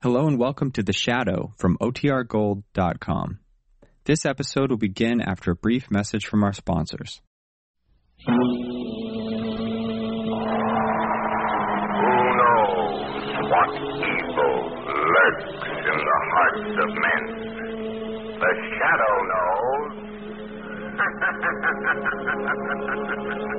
Hello and welcome to The Shadow from OTRGold.com. This episode will begin after a brief message from our sponsors. Who knows what evil lurks in the hearts of men? The shadow knows.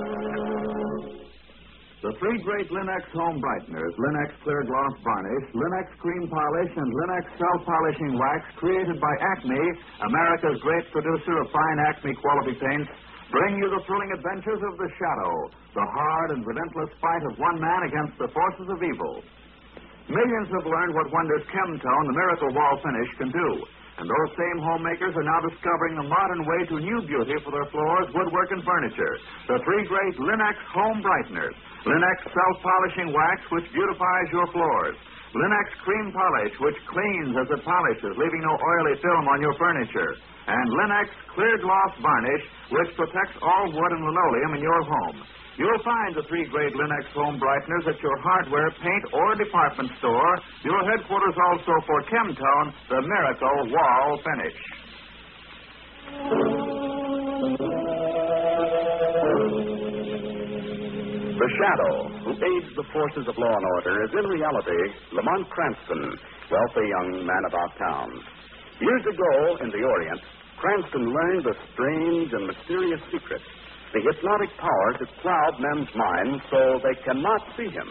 The three great Linx home brighteners, Linx Clear Gloss Varnish, Linx Cream Polish, and Linx Self Polishing Wax, created by Acme, America's great producer of fine Acme quality paints, bring you the thrilling adventures of the Shadow, the hard and relentless fight of one man against the forces of evil. Millions have learned what wonders Chemtone, the miracle wall finish, can do. And those same homemakers are now discovering the modern way to new beauty for their floors, woodwork, and furniture. The three great Linx home brighteners. Linx self-polishing wax, which beautifies your floors. Linx cream polish, which cleans as it polishes, leaving no oily film on your furniture. And Linx clear gloss varnish, which protects all wood and linoleum in your home. You'll find the three great Linx home brighteners at your hardware, paint, or department store. Your headquarters also for Chemtone, the miracle wall finish. The Shadow, who aids the forces of law and order, is in reality Lamont Cranston, wealthy young man about town. Years ago, in the Orient, Cranston learned a strange and mysterious secret the hypnotic power to cloud men's minds so they cannot see him.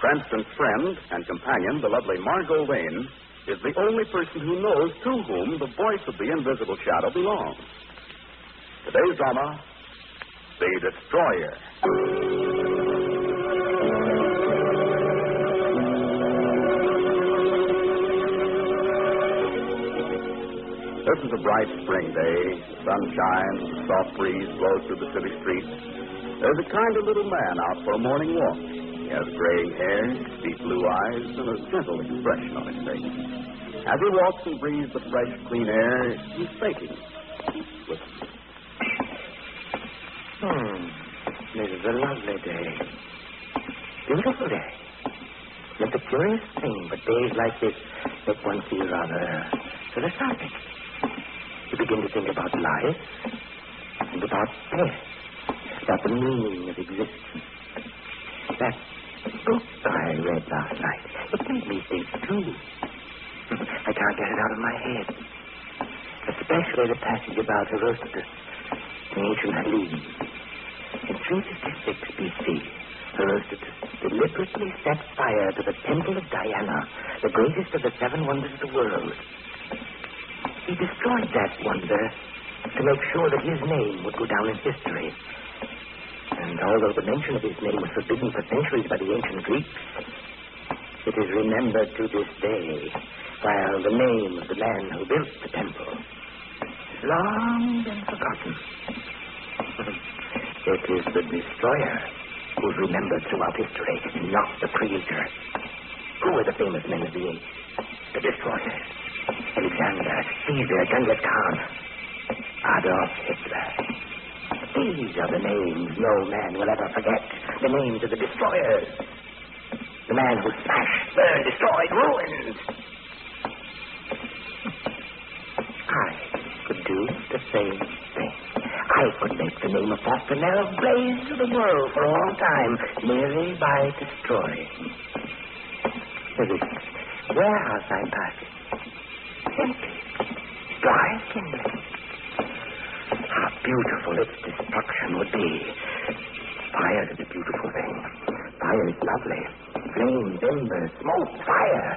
Cranston's friend and companion, the lovely Margot Lane, is the only person who knows to whom the voice of the invisible shadow belongs. Today's drama, The Destroyer. This is a bright spring day. The sun shines, soft breeze blows through the city streets. There's a kind of little man out for a morning walk. He has gray hair, deep blue eyes, and a gentle expression on his face. As he walks and breathes the fresh, clean air, he's thinking. Listen. Hmm. This is a lovely day. Beautiful day. It's a curious thing, but days like this make one feel rather philosophic. You begin to think about life and about death, about the meaning of existence. That book I read last night, it made me think too. I can't get it out of my head. Especially the passage about Herostratus, the ancient Hellenes. In 356 BC, Herostratus deliberately set fire to the temple of Diana, the greatest of the seven wonders of the world. He destroyed that wonder to make sure that his name would go down in history. And although the mention of his name was forbidden for centuries by the ancient Greeks, it is remembered to this day, while the name of the man who built the temple has long been forgotten. it is the destroyer who's remembered throughout history, not the creator. Who were the famous men of the age? The destroyers. Alexander, Caesar, Genghis Khan, Adolf Hitler. These are the names no man will ever forget. The names of the destroyers. The man who smashed, burned, destroyed, ruined. I could do the same thing. I could make the name of Merrill blaze to the world for all time merely by destroying. There is warehouse I'm passing kindling. How beautiful its destruction would be. Fire is a beautiful thing. Fire is lovely. Flames, embers, smoke, fire.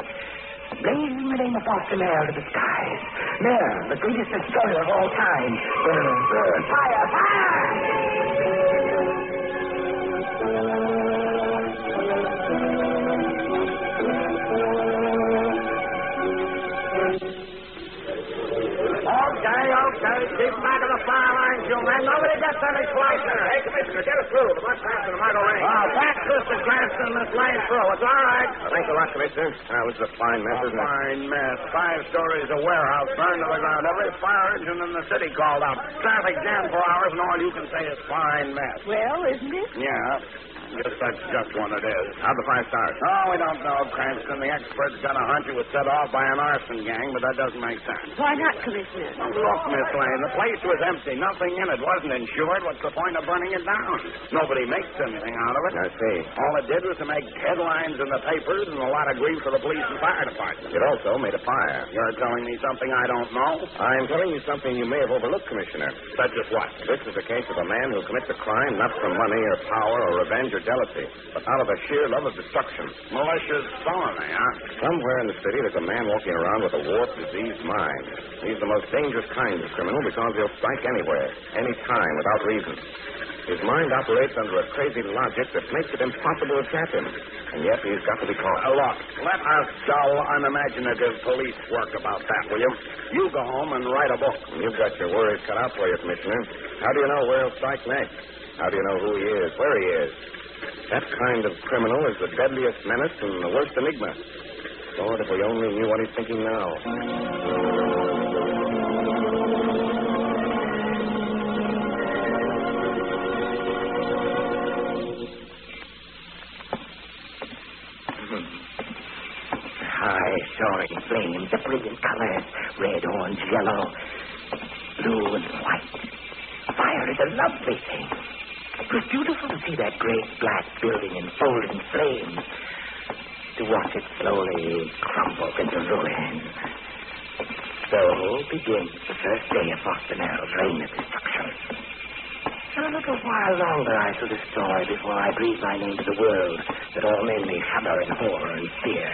Blazing the name of Foster Merrill to the skies. There, the greatest destroyer of all time. Burn, burn, fire, fire! Keep back of the fire lines, you men. Nobody gets any closer. Hey, Commissioner, get us through. The much faster than Margot Lane. Oh, that's Mr. Cranston, this lane through. It's all right. Thanks a lot, Commissioner. That was a fine mess, A isn't it? fine mess. Five stories of warehouse burned to the ground. Every fire engine in the city called out. Traffic jammed for hours, and all you can say is fine mess. Well, isn't it? Yeah. Guess that's just what it is. How'd the fire start? Oh, we don't know, Cranston. The experts got a hunch it was set off by an arson gang, but that doesn't make sense. Why not, Commissioner? Oh, look, Miss Lane, the place was empty. Nothing in it. Wasn't insured. What's the point of burning it down? Nobody makes anything out of it. I see. All it did was to make headlines in the papers and a lot of grief for the police and fire department. It also made a fire. You're telling me something I don't know? I'm telling you something you may have overlooked, Commissioner. Such as what? This is a case of a man who commits a crime not for money or power or revenge or jealousy, but out of a sheer love of destruction. Malicious felony, huh? Somewhere in the city, there's a man walking around with a warped, diseased mind. He's the most dangerous kind of criminal because he'll strike anywhere, any time, without reason. His mind operates under a crazy logic that makes it impossible to trap him. And yet he's got to be caught. Uh, look, let us dull, unimaginative police work about that, will you? You go home and write a book. You've got your worries cut out for you, Commissioner. How do you know where he'll strike next? How do you know who he is, where he is? That kind of criminal is the deadliest menace and the worst enigma. Lord, if we only knew what he's thinking now. High soaring flames, the brilliant colors red, orange, yellow, blue, and white. Fire is a lovely thing. It was beautiful to see that great black building enfolded in flames, to watch it slowly crumble into ruin. So begins the first day of Foster Merrill's reign of destruction. And a little while longer I shall destroy before I breathe my name to the world, that all men may shudder in horror and fear.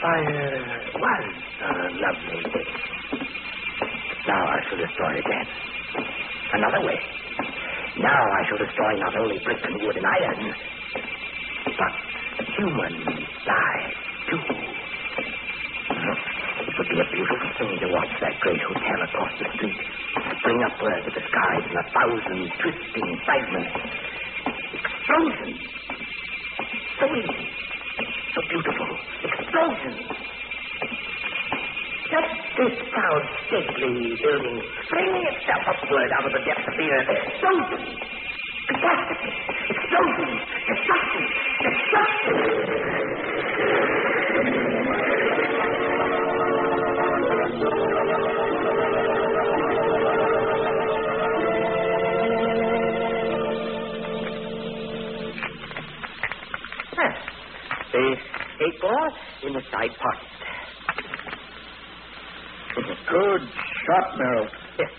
Fire was a lovely thing. Now I shall destroy again. Another way. Now I shall destroy not only brick and wood and iron, but human lives too. It would be a beautiful thing to watch that great hotel across the street spring upward to the skies in a thousand twisting fragments. Explosions. So easy. Proud, stately building flinging itself upward out of the depths of the earth. Explosions. Catastrophe. Explosions. Destruction. Destruction. The eight ball in the side pocket. Good shot, Merrill. Yes.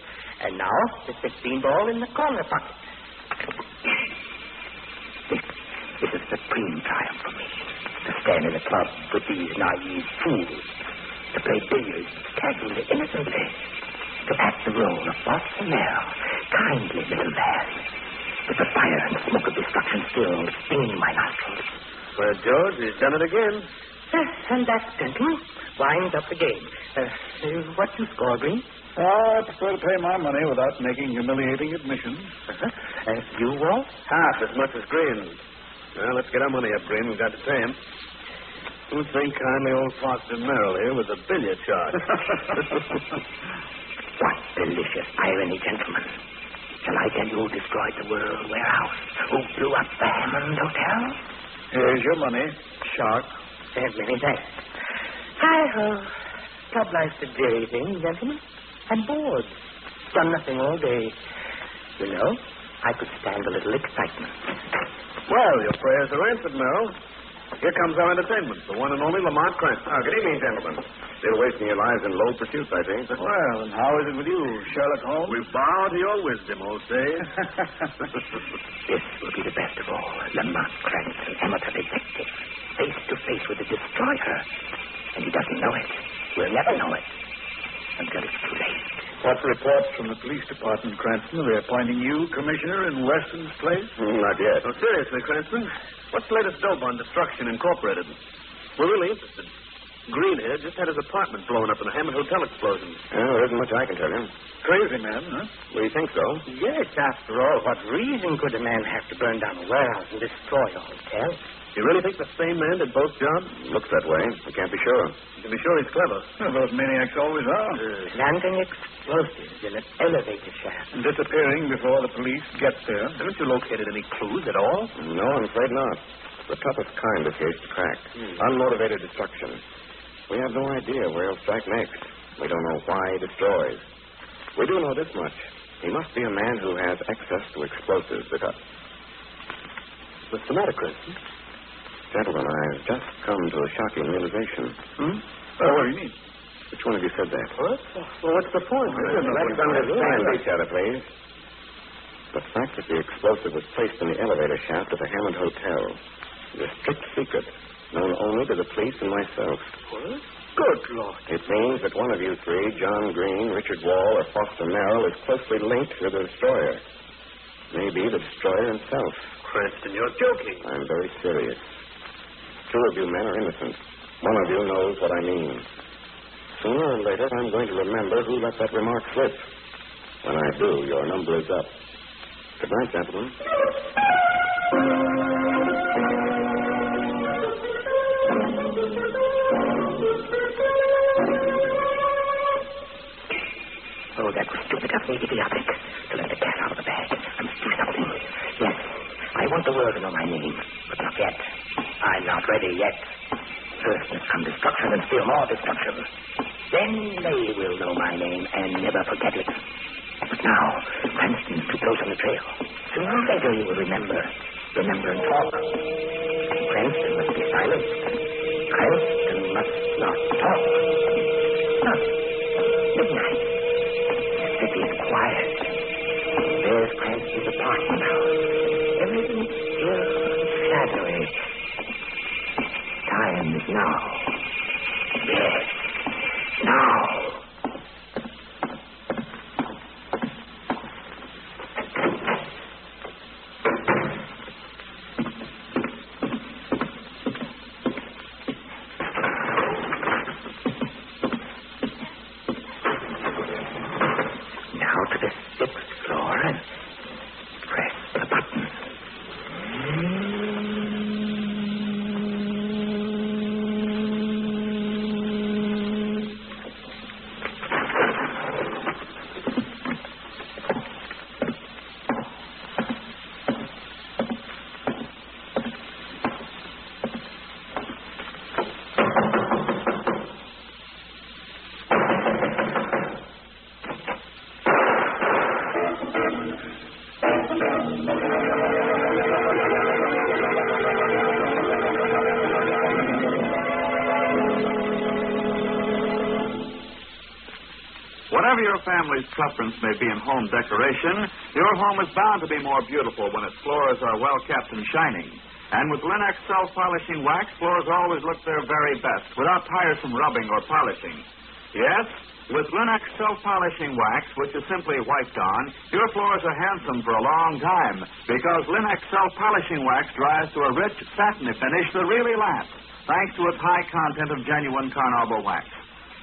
And now the 16 ball in the corner pocket. This, this is a supreme triumph for me. To stand in a club with these naive fools. To play billiards casually, innocently. To act the role of Foster Merrill, kindly little man. With the fire and smoke of destruction still stinging my nostrils. Well, George, he's done it again. Yes, and that, gentlemen, winds up the game. Uh, uh, what you score, Green? Oh, I prefer to pay my money without making humiliating admissions. Uh-huh. Uh, you, Walt? Half as much as Green. Well, let's get our money up, Green. We've got to pay him. Who think kindly old Foster Merrill here with a billiard charge? What delicious irony, gentlemen. Shall I tell you who destroyed the World Warehouse? Who blew up the Hammond Hotel? Here's your money, shark. Uh, many thanks. Hi-ho. Club life's a dreary thing, gentlemen. I'm bored. Done nothing all day. You know, I could stand a little excitement. well, your prayers are answered, Merrill. Here comes our entertainment, the one and only Lamont Cranston. Oh, ah, good evening, gentlemen. Still wasting your lives in low pursuits, I think. Well, and how is it with you, Sherlock Holmes? We bow to your wisdom, old sage. This will be the best of all. Lamont Cranston, amateur detective, face to face with the destroyer. And he doesn't know it. We'll never know it until it's too late. What reports from the police department, Cranston? Are they appointing you commissioner in Weston's place? Hmm, not yet. No, seriously, Cranston. What's the latest dope on Destruction Incorporated? We're really interested. Green here just had his apartment blown up in a Hammond Hotel explosion. Well, there isn't much I can tell you. Crazy man, huh? Well, you think so? Yes, after all, what reason could a man have to burn down a warehouse and destroy a hotel? You really think the same man did both jobs? Looks that way. We can't be sure. You can be sure he's clever. those maniacs always are. Uh, Planting explosives in an elevator shaft. And disappearing before the police get there. Haven't you located any clues at all? No, I'm afraid not. The toughest kind of case to crack. Hmm. Unmotivated destruction. We have no idea where he'll strike next. We don't know why he destroys. We do know this much. He must be a man who has access to explosives because... What's the matter, Cranston? Gentlemen, I've just come to a shocking realization. Hmm? Oh, what do you mean? Which one of you said that? What? Well, what's the point? Let's understand each other, please. The fact that the explosive was placed in the elevator shaft at the Hammond Hotel is a strict secret, known only to the police and myself. What? Good Lord. It means that one of you three, John Green, Richard Wald, or Foster Merrill, is closely linked to the destroyer. Maybe the destroyer himself. Cranston, you're joking. I'm very serious. Two of you men are innocent. One of you knows what I mean. Sooner or later, I'm going to remember who let that remark slip. When I do, your number is up. Good night, gentlemen. Oh, that was stupid of me, idiotic, to let the cat out of the bag. I must do something. Yes, I want the world to know my name, but not yet. I'm not ready yet. First must come destruction and still more destruction. Then they will know my name and never forget it. But now, Cranston's too close on the trail. Sooner or later you will remember. Remember and talk. And Cranston must be silent. Cranston must not talk. Huh. Midnight. The city is quiet. There's Cranston's apartment now. Everything is still shadowy. Whatever your family's preference may be in home decoration, your home is bound to be more beautiful when its floors are well kept and shining. And with Linx self-polishing wax, floors always look their very best without tiresome rubbing or polishing. Yes, with Linx self-polishing wax, which is simply wiped on, your floors are handsome for a long time because Linx self-polishing wax dries to a rich, satiny finish that really lasts, thanks to its high content of genuine carnauba wax.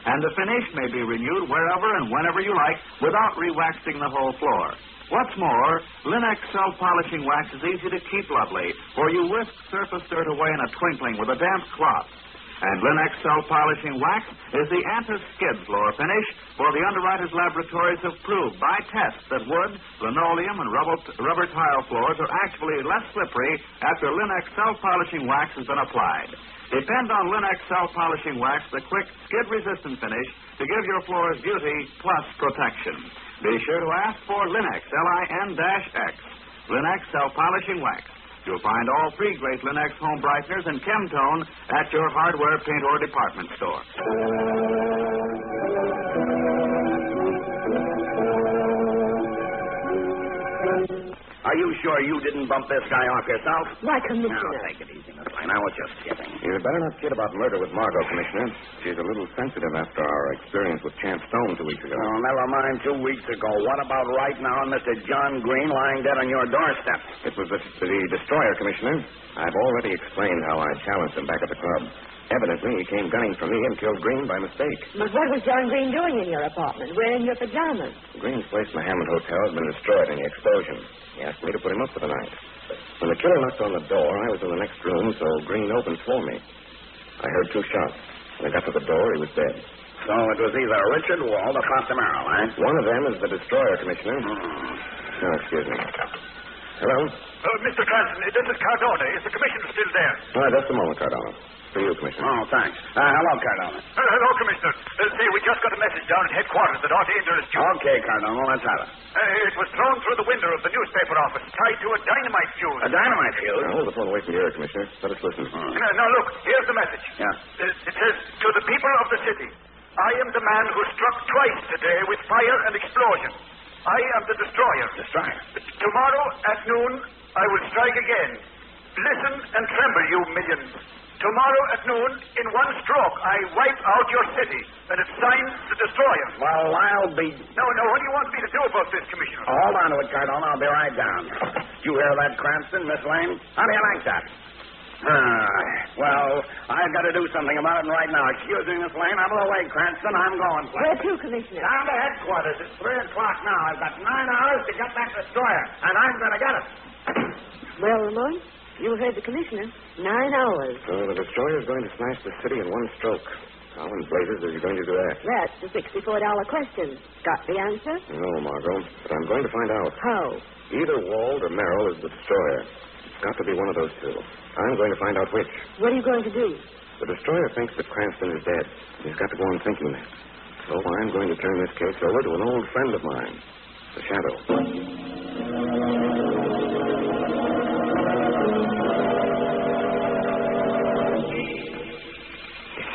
And the finish may be renewed wherever and whenever you like without re-waxing the whole floor. What's more, Linx self-polishing wax is easy to keep lovely, for you whisk surface dirt away in a twinkling with a damp cloth. And Linx self-polishing wax is the anti-skid floor finish, for the underwriters' laboratories have proved by tests that wood, linoleum, and rubber, rubber tile floors are actually less slippery after Linx self-polishing wax has been applied. Depend on Linx self-polishing wax, the quick, skid-resistant finish, to give your floors beauty plus protection. Be sure to ask for Linx, L-I-N-X, Linx self-polishing wax. You'll find all three great Linx home brighteners and Chemtone at your hardware, paint, or department store. Are you sure you didn't bump this guy off yourself? Why, can't you? Now, take it easy, Miss Lane. I was just kidding. You better not kid about murder with Margot, Commissioner. She's a little sensitive after our experience with Champ Stone two weeks ago. Oh, never mind two weeks ago. What about right now and Mr. John Green lying dead on your doorstep? It was the, the destroyer, Commissioner. I've already explained how I challenged him back at the club. Evidently, he came gunning for me and killed Green by mistake. But what was John Green doing in your apartment, wearing your pajamas? Green's place in the Hammond Hotel had been destroyed in the explosion. He asked me to put him up for the night. When the killer knocked on the door, I was in the next room, so Green opened for me. I heard two shots. When I got to the door, he was dead. So it was either Richard Wald or Foster Merrill, eh? One of them is the destroyer, Commissioner. No, excuse me. Hello? Uh, Mr. Cranston, this is Cardona. Is the commissioner still there? Oh, just a moment, Cardona. For you, Commissioner. Oh, thanks. Uh, hello, Cardona. Uh, hello, Commissioner. Uh, see, we just got a message down at headquarters that Archangel is due. Okay, Cardona, let's have it. Uh, it was thrown through the window of the newspaper office, tied to a dynamite fuse. A dynamite fuse? Now, hold the phone away from your ear, Commissioner. Let us listen. Uh, now, look, here's the message. Yeah. Uh, it says, To the people of the city, I am the man who struck twice today with fire and explosion. I am the destroyer. Destroyer. Tomorrow at noon, I will strike again. Listen and tremble, you millions. Tomorrow at noon, in one stroke, I wipe out your city, and it's signed the destroyer. Well, I'll be... No, no, what do you want me to do about this, Commissioner? Oh, hold on to it, Cardona. I'll be right down. You hear that, Cranston, Miss Lane? How do you like that? Ah, well, I've got to do something about it right now. Excuse me, Miss Lane. I'm away, Cranston. I'm going. Where to, Commissioner? Down to headquarters. It's three o'clock now. I've got nine hours to get that destroyer, and I'm going to get it. Well, Lamont, you heard the Commissioner. Nine hours. Oh, so the destroyer is going to smash the city in one stroke. How in blazes is he going to do that? That's the $64 question. Got the answer? No, Margot, but I'm going to find out. How? Either Wald or Merrill is the destroyer. It's got to be one of those two. I'm going to find out which. What are you going to do? The destroyer thinks that Cranston is dead. He's got to go on thinking that. So I'm going to turn this case over to an old friend of mine, the Shadow.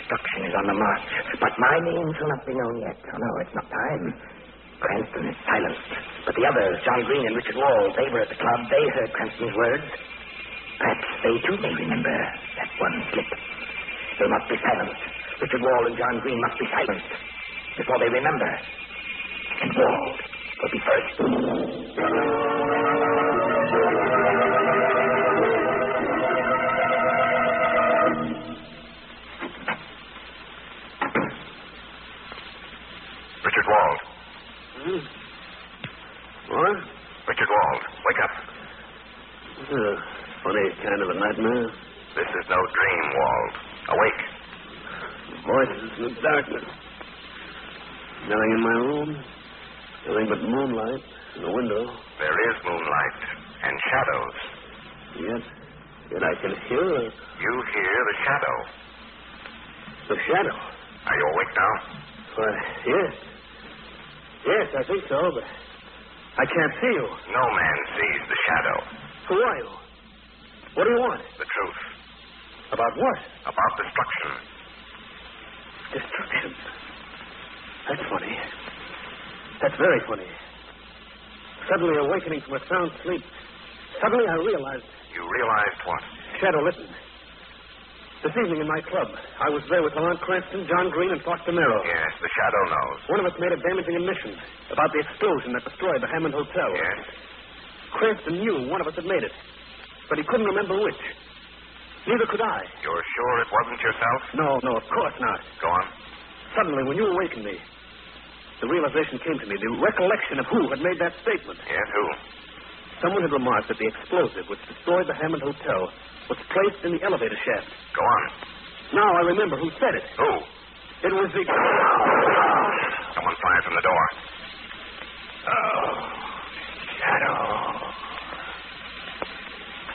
Destruction is on the march, but my name shall not be known yet. Oh, no, it's not time. Cranston is silenced. But the others, John Green and Richard Wald, they were at the club. They heard Cranston's words. Perhaps they too may remember that one slip. They must be silenced. Richard Wald and John Green must be silenced before they remember. And Wald will be first. Wald. Hmm? What? Richard Wald, wake up. This is a funny kind of a nightmare. This is no dream, Wald. Awake. Voices in the darkness. Nothing in my room. Nothing but moonlight in the window. There is moonlight and shadows. Yet, yet I can hear You hear the shadow. the shadow. Are you awake now? Why, yes. Yes, I think so, but I can't see you. No man sees the shadow. Who are you? What do you want? The truth About what? about destruction. Destruction. That's funny. That's very funny. Suddenly awakening from a sound sleep, suddenly I realized. You realized what? Shadow, listen. This evening in my club, I was there with Lamont Cranston, John Green, and Foster Merrill. Yes, the shadow knows. One of us made a damaging admission about the explosion that destroyed the Hammond Hotel. Yes? Cranston knew one of us had made it, but he couldn't remember which. Neither could I. You're sure it wasn't yourself? No, no, of course not. Go on. Suddenly, when you awakened me, the realization came to me, the recollection of who had made that statement. Yes, who? Someone had remarked that the explosive which destroyed the Hammond Hotel was placed in the elevator shaft. Go on. Now I remember who said it. Who? It was the. Someone fired from the door. Oh, Shadow.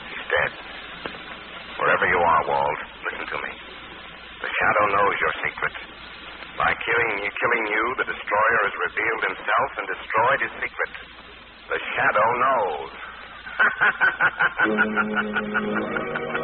He's dead. Wherever you are, Wald, listen to me. The shadow knows your secret. By killing, killing you, the destroyer has revealed himself and destroyed his secret. The shadow knows.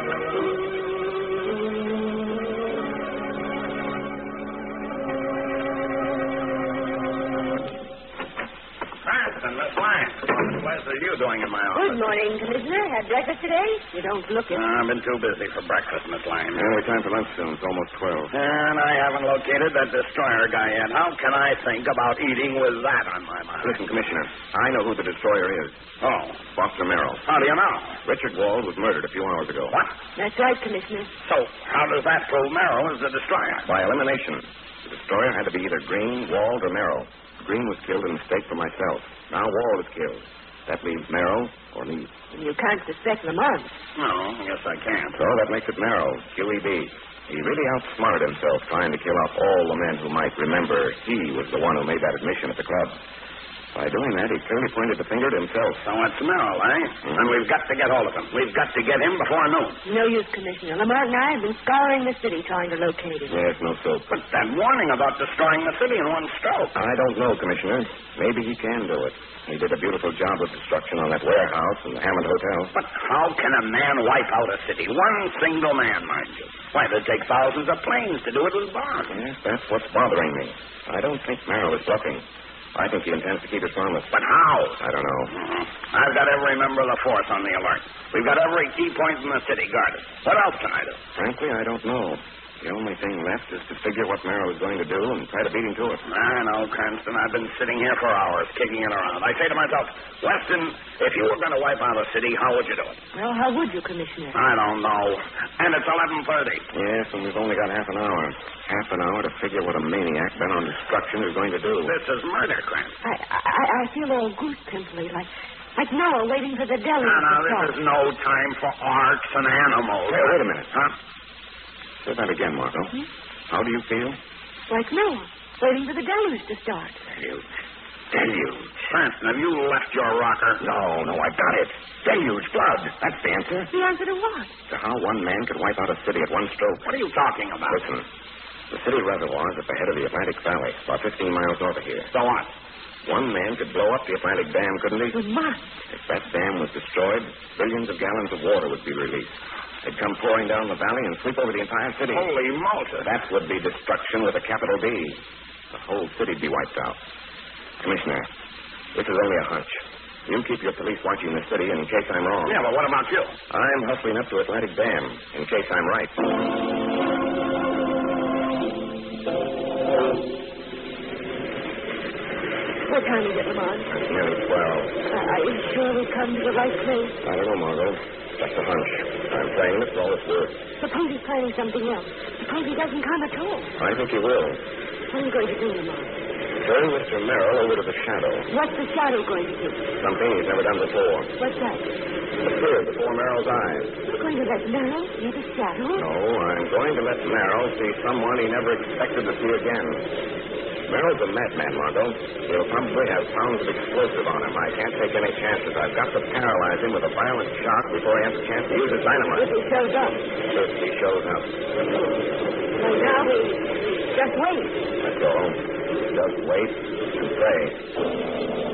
doing in my office? Good morning, Commissioner. Had breakfast today? You don't look it. Uh, I've been too busy for breakfast, Miss Lane. Anyway, time for lunch soon. It's almost 12. And I haven't located that destroyer guy yet. How can I think about eating with that on my mind? Listen, Commissioner, I know who the destroyer is. Oh, Foster Merrill. how do you know? Richard Wald was murdered a few hours ago. What? That's right, Commissioner. So, how does that prove Merrill is the destroyer? By elimination. The destroyer had to be either Green, Wald, or Merrill. Green was killed in mistake for myself. Now Wald is killed. That leaves Merrill or me. You can't suspect Lamont. No, I guess I can't. So that makes it Merrill, QED. He really outsmarted himself trying to kill off all the men who might remember he was the one who made that admission at the club. By doing that, he clearly pointed the finger at himself. So it's Merrill, eh? And we've got to get hold of him. We've got to get him before noon. No use, Commissioner. Lamont and I have been scouring the city trying to locate him. Yes, no soap. But that warning about destroying the city in one stroke. I don't know, Commissioner. Maybe he can do it. He did a beautiful job of destruction on that warehouse and the Hammond Hotel. But how can a man wipe out a city? One single man, mind you. Why, it'd take thousands of planes to do it with bombs. Yes, that's what's bothering me. I don't think Merrill is bluffing. I think he intends to keep his promise. But how? I don't know. Mhm. I've got every member of the force on the alert. We've got every key point in the city guarded. What else can I do? Frankly, I don't know. The only thing left is to figure what Merrill is going to do and try to beat him to it. I know, oh, Cranston. I've been sitting here for hours, kicking it around. I say to myself, Weston, if you were going to wipe out a city, how would you do it? Well, how would you, Commissioner? I don't know. And it's 11.30. Yes, and we've only got half an hour. Half an hour to figure what a maniac bent on destruction is going to do. This is murder, Cranston. I, I, I feel all goose pimply, like, like Noah waiting for the deluge No, now, to this is no time for arts and animals. Hey, wait a minute. Huh? Say that again, Margot. Hmm? How do you feel? Like Noah waiting for the deluge to start. Deluge. Deluge. Cranston, have you left your rocker? No, no, I got it. Deluge, blood. That's the answer. The answer to what? To how one man could wipe out a city at one stroke. What are you talking about? Listen, the city reservoir is at the head of the Atlantic Valley, about 15 miles north of here. So what? One man could blow up the Atlantic Dam, couldn't he? We must. If that dam was destroyed, billions of gallons of water would be released. They'd come pouring down the valley and sweep over the entire city. Holy Malta. That would be destruction with a capital D. The whole city'd be wiped out. Commissioner, this is only a hunch. You keep your police watching the city in case I'm wrong. Yeah, but what about you? I'm hustling up to Atlantic Dam in case I'm right. What time is it, Lamont? Nearly 12. Uh, are you sure we've come to the right place? I don't know, Margot. Just a hunch. I'm saying it for all it's worth. Suppose he's planning something else. Suppose he doesn't come at all. I think he will. What are you going to do, Lamont? Turn Mr. Merrill over to the shadow. What's the shadow going to do? Something he's never done before. What's that? Appear before Merrill's eyes. You're going to let Merrill see the shadow? No, I'm going to let Merrill see someone he never expected to see again. Merrill's a madman, Margot. He'll probably have pounds of explosive on him. I can't take any chances. I've got to paralyze him with a violent shock before he has a chance to use his dynamite. If he shows up. If he shows up. Well, now we just wait. That's all. Just wait and pray.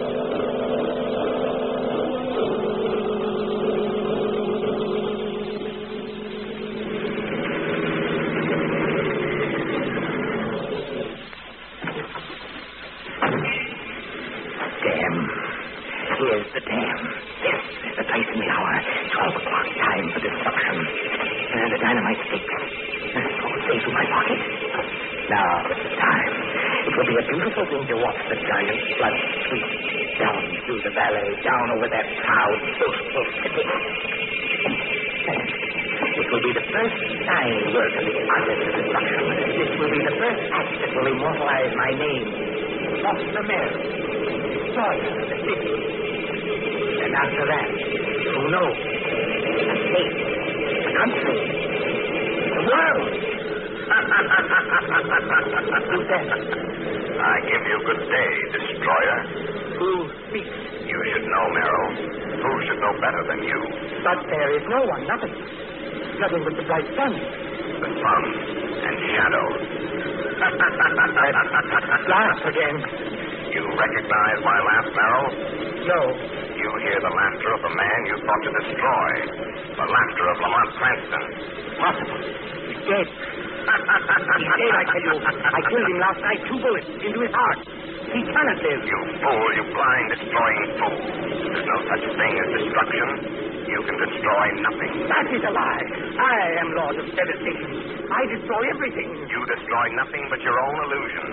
But there is no one, nothing. Nothing but the bright sun. The sun and shadow. Laugh again. You recognize my laugh, Merrill? No. You hear the laughter of the man you thought to destroy. The laughter of Lamont Cranston. Possible. He's dead. He's dead, I tell you. I killed him last night. Two bullets into his heart. He cannot live. You fool, you blind, destroying fool. There's no such thing as destruction. You can destroy nothing. That is a lie. I am Lord of Devastation. I destroy everything. You destroy nothing but your own illusion.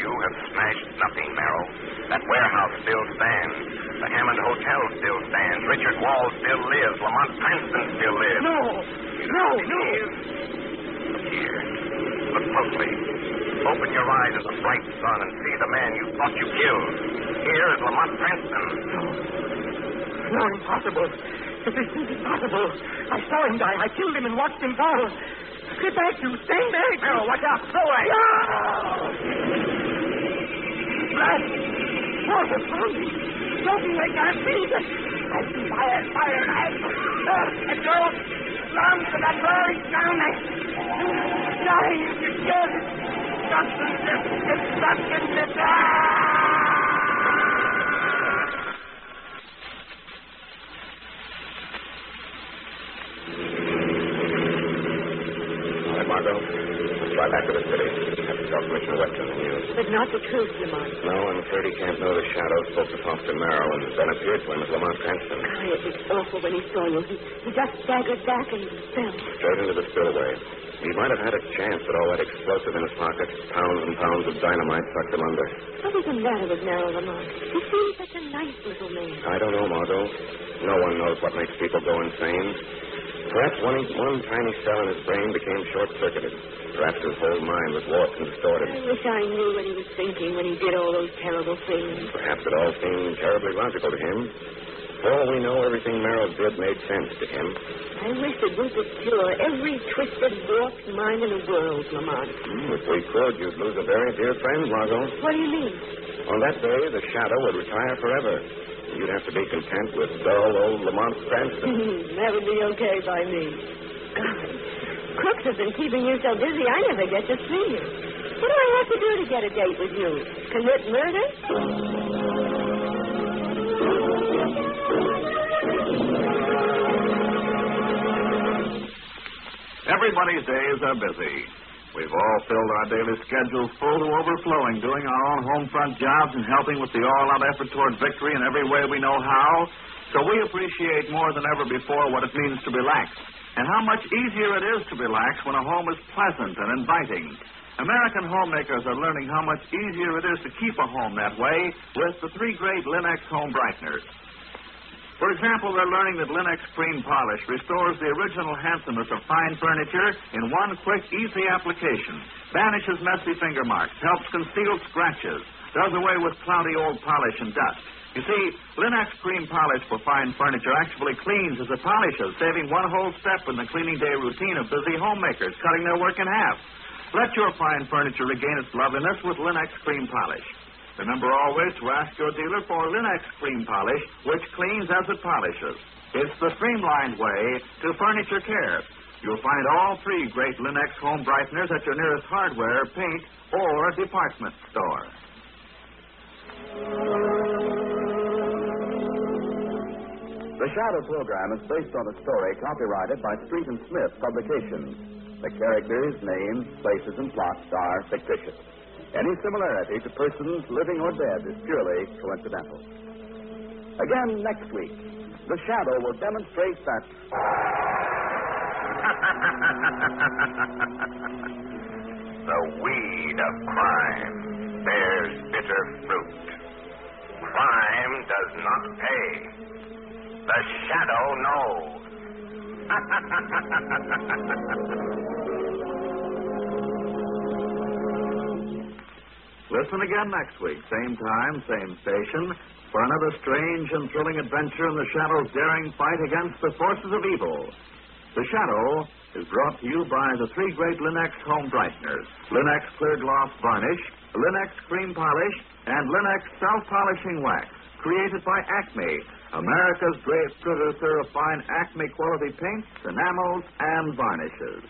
You have smashed nothing, Merrill. That warehouse still stands. The Hammond Hotel still stands. Richard Wald still lives. Lamont Cranston still lives. No. No, no. Look here. Look closely. Open your eyes at the bright sun and see the man you thought you killed. Here is Lamont Cranston. No, impossible. Impossible. I saw him die. I killed him and watched him fall. Get back, you. Stay back. Merrill, watch out. Go away. No! Blood. Water me. Choking, I can't breathe. I see fire, fire. I... Uh, let go. Long to that. I... Dying. You're dead. Destruction. Destruction. Destruction. All right, Margot. Let's fly back to the city. Have to tell Commissioner Weston the news. But not the truth, Lamont. No, I'm afraid he can't know the shadow spoke to Foster Merrill and then appeared to him as Lamont Cranston. Oh, it was awful when he saw you. He, he just staggered back and fell. Straight into the spillway. He might have had a chance with all that explosive in his pocket. Pounds and pounds of dynamite sucked him under. What was the matter with Merrill Lamont? He seemed such a nice little man. I don't know, Margot. No one knows what makes people go insane. Perhaps one, one tiny cell in his brain became short-circuited. Perhaps his whole mind was warped and distorted. I wish I knew what he was thinking when he did all those terrible things. Perhaps it all seemed terribly logical to him. For all we know, everything Merrill did made sense to him. I wish that we could cure every twisted, warped mind in the world, Lamont. Hmm, If we could, you'd lose a very dear friend, Margot. What do you mean? On that day, the shadow would retire forever. You'd have to be content with dull old Lamont Cranston. that would be okay by me. God, crooks have been keeping you so busy, I never get to see you. What do I have to do to get a date with you? Commit murder? Everybody's days are busy. We've all filled our daily schedules full to overflowing, doing our own home front jobs and helping with the all-out effort toward victory in every way we know how. So we appreciate more than ever before what it means to relax, and how much easier it is to relax when a home is pleasant and inviting. American homemakers are learning how much easier it is to keep a home that way with the three great Linx home brighteners. For example, they're learning that Linx Cream Polish restores the original handsomeness of fine furniture in one quick, easy application, banishes messy finger marks, helps conceal scratches, does away with cloudy old polish and dust. You see, Linx Cream Polish for fine furniture actually cleans as it polishes, saving one whole step in the cleaning day routine of busy homemakers, cutting their work in half. Let your fine furniture regain its loveliness with Linx Cream Polish. Remember always to ask your dealer for Linx Cream Polish, which cleans as it polishes. It's the streamlined way to furniture care. You'll find all three great Linx home brighteners at your nearest hardware, paint, or department store. The Shadow program is based on a story copyrighted by Street and Smith Publications. The characters, names, places, and plots are fictitious. Any similarity to persons living or dead is purely coincidental. Again next week, the Shadow will demonstrate that. the weed of crime bears bitter fruit. Crime does not pay. The shadow knows. Listen again next week, same time, same station, for another strange and thrilling adventure in the Shadow's daring fight against the forces of evil. The Shadow is brought to you by the three great Linx home brighteners Linx Clear Gloss Varnish, Linx Cream Polish, and Linx Self Polishing Wax, created by Acme, America's great producer of fine Acme quality paints, enamels, and varnishes.